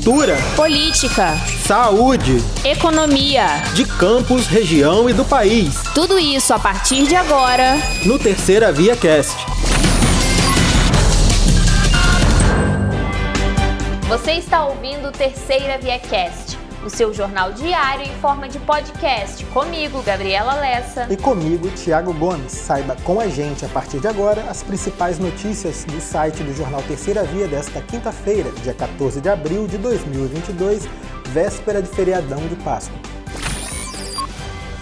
cultura, política, saúde, economia, de campos, região e do país. Tudo isso a partir de agora no Terceira Via Cast. Você está ouvindo Terceira Via Cast o seu jornal diário em forma de podcast. Comigo, Gabriela Lessa. E comigo, Tiago Gomes. Saiba com a gente, a partir de agora, as principais notícias do site do jornal Terceira Via desta quinta-feira, dia 14 de abril de 2022, véspera de feriadão de Páscoa.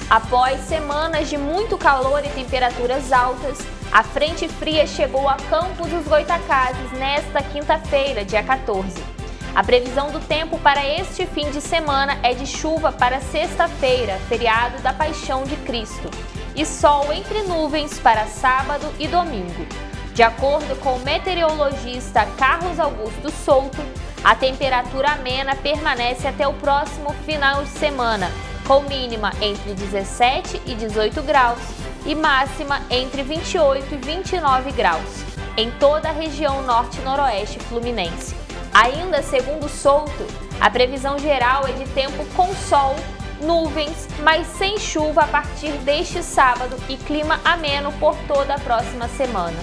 Após semanas de muito calor e temperaturas altas, a frente fria chegou a Campos dos Goitacazes nesta quinta-feira, dia 14. A previsão do tempo para este fim de semana é de chuva para sexta-feira, feriado da Paixão de Cristo, e sol entre nuvens para sábado e domingo. De acordo com o meteorologista Carlos Augusto Souto, a temperatura amena permanece até o próximo final de semana, com mínima entre 17 e 18 graus e máxima entre 28 e 29 graus, em toda a região norte-noroeste fluminense. Ainda segundo Souto, a previsão geral é de tempo com sol, nuvens, mas sem chuva a partir deste sábado e clima ameno por toda a próxima semana.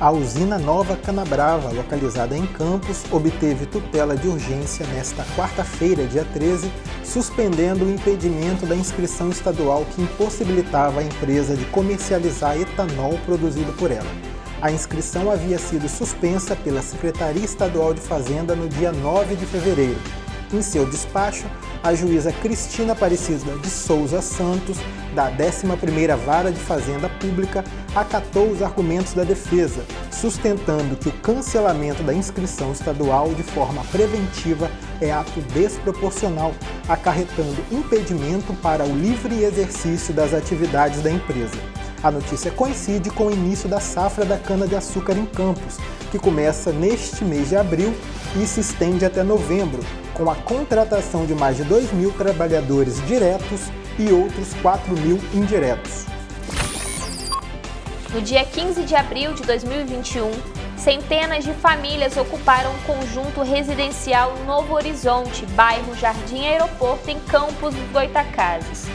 A usina Nova Canabrava, localizada em Campos, obteve tutela de urgência nesta quarta-feira, dia 13, suspendendo o impedimento da inscrição estadual que impossibilitava a empresa de comercializar etanol produzido por ela. A inscrição havia sido suspensa pela Secretaria Estadual de Fazenda no dia 9 de fevereiro. Em seu despacho, a juíza Cristina Aparecida de Souza Santos, da 11ª Vara de Fazenda Pública, acatou os argumentos da defesa, sustentando que o cancelamento da inscrição estadual de forma preventiva é ato desproporcional, acarretando impedimento para o livre exercício das atividades da empresa. A notícia coincide com o início da safra da cana-de-açúcar em Campos, que começa neste mês de abril e se estende até novembro, com a contratação de mais de 2 mil trabalhadores diretos e outros 4 mil indiretos. No dia 15 de abril de 2021, centenas de famílias ocuparam um conjunto residencial Novo Horizonte, bairro Jardim Aeroporto, em Campos dos Goitacazes.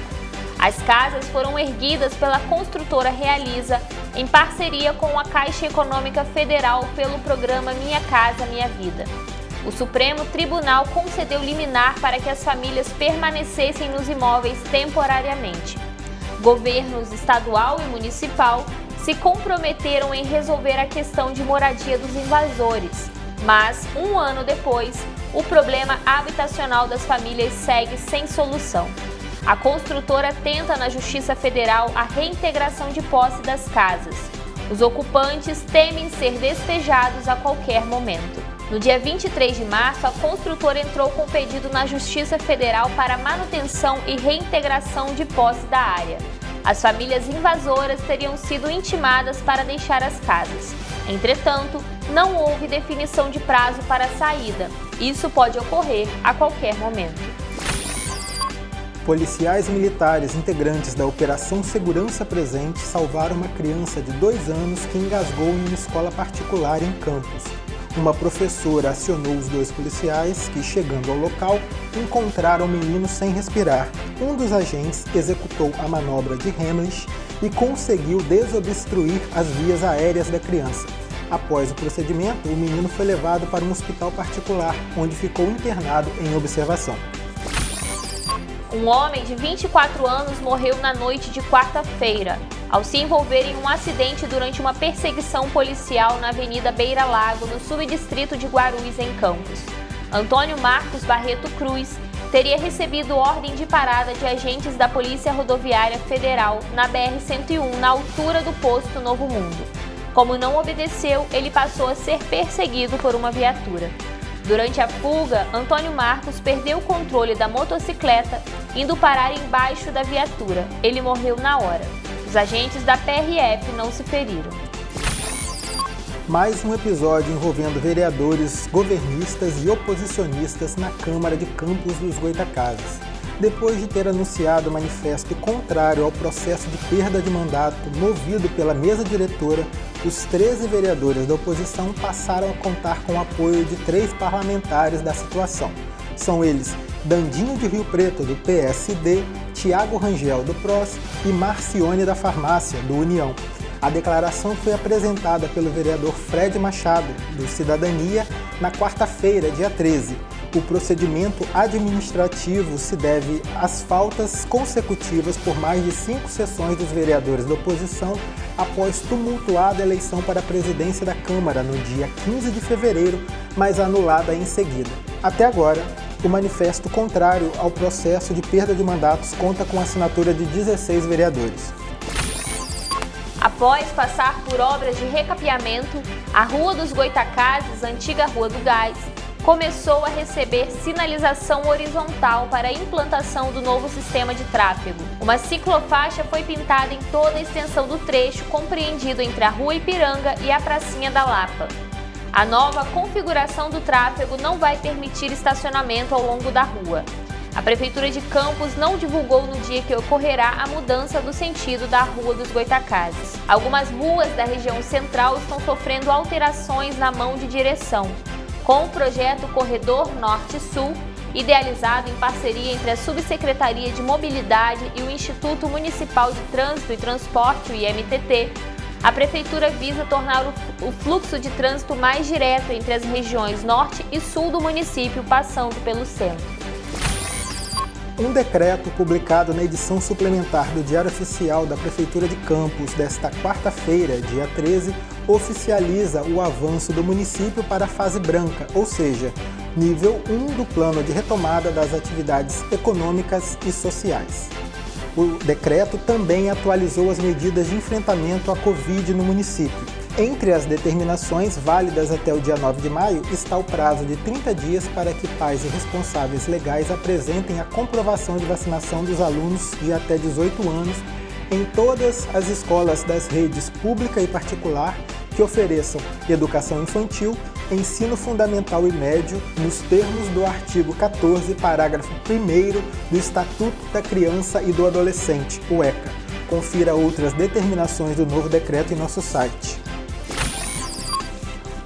As casas foram erguidas pela construtora Realiza em parceria com a Caixa Econômica Federal pelo programa Minha Casa Minha Vida. O Supremo Tribunal concedeu liminar para que as famílias permanecessem nos imóveis temporariamente. Governos estadual e municipal se comprometeram em resolver a questão de moradia dos invasores, mas um ano depois, o problema habitacional das famílias segue sem solução. A construtora tenta na Justiça Federal a reintegração de posse das casas. Os ocupantes temem ser despejados a qualquer momento. No dia 23 de março, a construtora entrou com pedido na Justiça Federal para manutenção e reintegração de posse da área. As famílias invasoras teriam sido intimadas para deixar as casas. Entretanto, não houve definição de prazo para a saída. Isso pode ocorrer a qualquer momento. Policiais militares integrantes da Operação Segurança Presente salvaram uma criança de dois anos que engasgou em uma escola particular em Campos. Uma professora acionou os dois policiais que, chegando ao local, encontraram o menino sem respirar. Um dos agentes executou a manobra de Heimlich e conseguiu desobstruir as vias aéreas da criança. Após o procedimento, o menino foi levado para um hospital particular, onde ficou internado em observação. Um homem de 24 anos morreu na noite de quarta-feira, ao se envolver em um acidente durante uma perseguição policial na Avenida Beira Lago, no subdistrito de Guarulhos, em Campos. Antônio Marcos Barreto Cruz teria recebido ordem de parada de agentes da Polícia Rodoviária Federal na BR-101, na altura do posto Novo Mundo. Como não obedeceu, ele passou a ser perseguido por uma viatura. Durante a fuga, Antônio Marcos perdeu o controle da motocicleta, indo parar embaixo da viatura. Ele morreu na hora. Os agentes da PRF não se feriram. Mais um episódio envolvendo vereadores, governistas e oposicionistas na Câmara de Campos dos Goitacazes. Depois de ter anunciado o manifesto contrário ao processo de perda de mandato movido pela mesa diretora, os 13 vereadores da oposição passaram a contar com o apoio de três parlamentares da situação. São eles Dandinho de Rio Preto, do PSD, Tiago Rangel, do PROS e Marcione da Farmácia, do União. A declaração foi apresentada pelo vereador Fred Machado, do Cidadania, na quarta-feira, dia 13. O procedimento administrativo se deve às faltas consecutivas por mais de cinco sessões dos vereadores da oposição após tumultuada eleição para a presidência da Câmara no dia 15 de fevereiro, mas anulada em seguida. Até agora, o manifesto contrário ao processo de perda de mandatos conta com assinatura de 16 vereadores. Após passar por obras de recapeamento, a Rua dos Goitacazes, antiga Rua do Gás, começou a receber sinalização horizontal para a implantação do novo sistema de tráfego. Uma ciclofaixa foi pintada em toda a extensão do trecho compreendido entre a Rua Ipiranga e a Pracinha da Lapa. A nova configuração do tráfego não vai permitir estacionamento ao longo da rua. A Prefeitura de Campos não divulgou no dia que ocorrerá a mudança do sentido da Rua dos Goitacazes. Algumas ruas da região central estão sofrendo alterações na mão de direção. Com o projeto Corredor Norte-Sul, idealizado em parceria entre a Subsecretaria de Mobilidade e o Instituto Municipal de Trânsito e Transporte, o IMTT, a Prefeitura visa tornar o fluxo de trânsito mais direto entre as regiões norte e sul do município, passando pelo centro. Um decreto publicado na edição suplementar do Diário Oficial da Prefeitura de Campos desta quarta-feira, dia 13, oficializa o avanço do município para a fase branca, ou seja, nível 1 do plano de retomada das atividades econômicas e sociais. O decreto também atualizou as medidas de enfrentamento à Covid no município entre as determinações válidas até o dia 9 de maio está o prazo de 30 dias para que pais e responsáveis legais apresentem a comprovação de vacinação dos alunos de até 18 anos em todas as escolas das redes pública e particular que ofereçam educação infantil, ensino fundamental e médio nos termos do artigo 14, parágrafo 1 do Estatuto da Criança e do Adolescente, o ECA. Confira outras determinações do novo decreto em nosso site.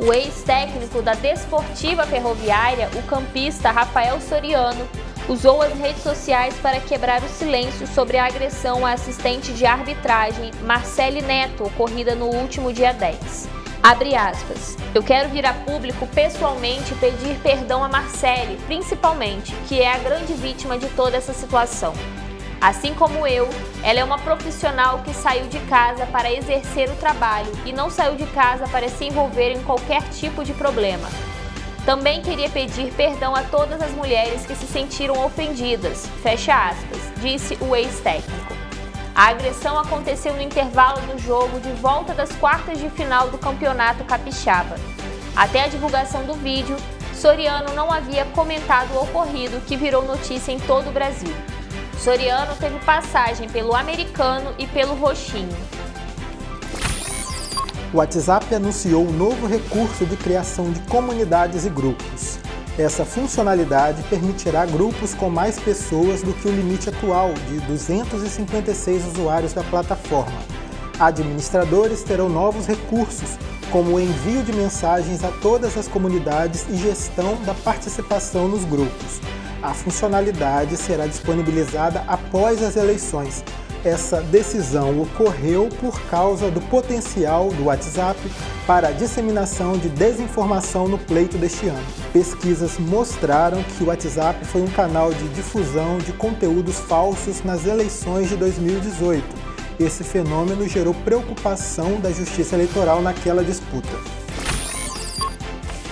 O ex-técnico da Desportiva Ferroviária, o campista Rafael Soriano, usou as redes sociais para quebrar o silêncio sobre a agressão à assistente de arbitragem Marcele Neto, ocorrida no último dia 10. Abre aspas. Eu quero vir a público pessoalmente pedir perdão a Marcele, principalmente, que é a grande vítima de toda essa situação. Assim como eu, ela é uma profissional que saiu de casa para exercer o trabalho e não saiu de casa para se envolver em qualquer tipo de problema. Também queria pedir perdão a todas as mulheres que se sentiram ofendidas, fecha aspas, disse o ex-técnico. A agressão aconteceu no intervalo do jogo de volta das quartas de final do Campeonato Capixaba. Até a divulgação do vídeo, Soriano não havia comentado o ocorrido que virou notícia em todo o Brasil. Soriano teve passagem pelo americano e pelo roxinho. O WhatsApp anunciou um novo recurso de criação de comunidades e grupos. Essa funcionalidade permitirá grupos com mais pessoas do que o limite atual de 256 usuários da plataforma. Administradores terão novos recursos, como o envio de mensagens a todas as comunidades e gestão da participação nos grupos. A funcionalidade será disponibilizada após as eleições. Essa decisão ocorreu por causa do potencial do WhatsApp para a disseminação de desinformação no pleito deste ano. Pesquisas mostraram que o WhatsApp foi um canal de difusão de conteúdos falsos nas eleições de 2018. Esse fenômeno gerou preocupação da Justiça Eleitoral naquela disputa.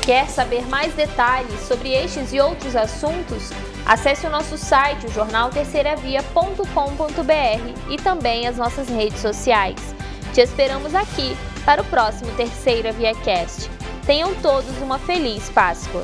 Quer saber mais detalhes sobre estes e outros assuntos? Acesse o nosso site, o jornal terceiravia.com.br e também as nossas redes sociais. Te esperamos aqui para o próximo Terceira Via Cast. Tenham todos uma feliz Páscoa!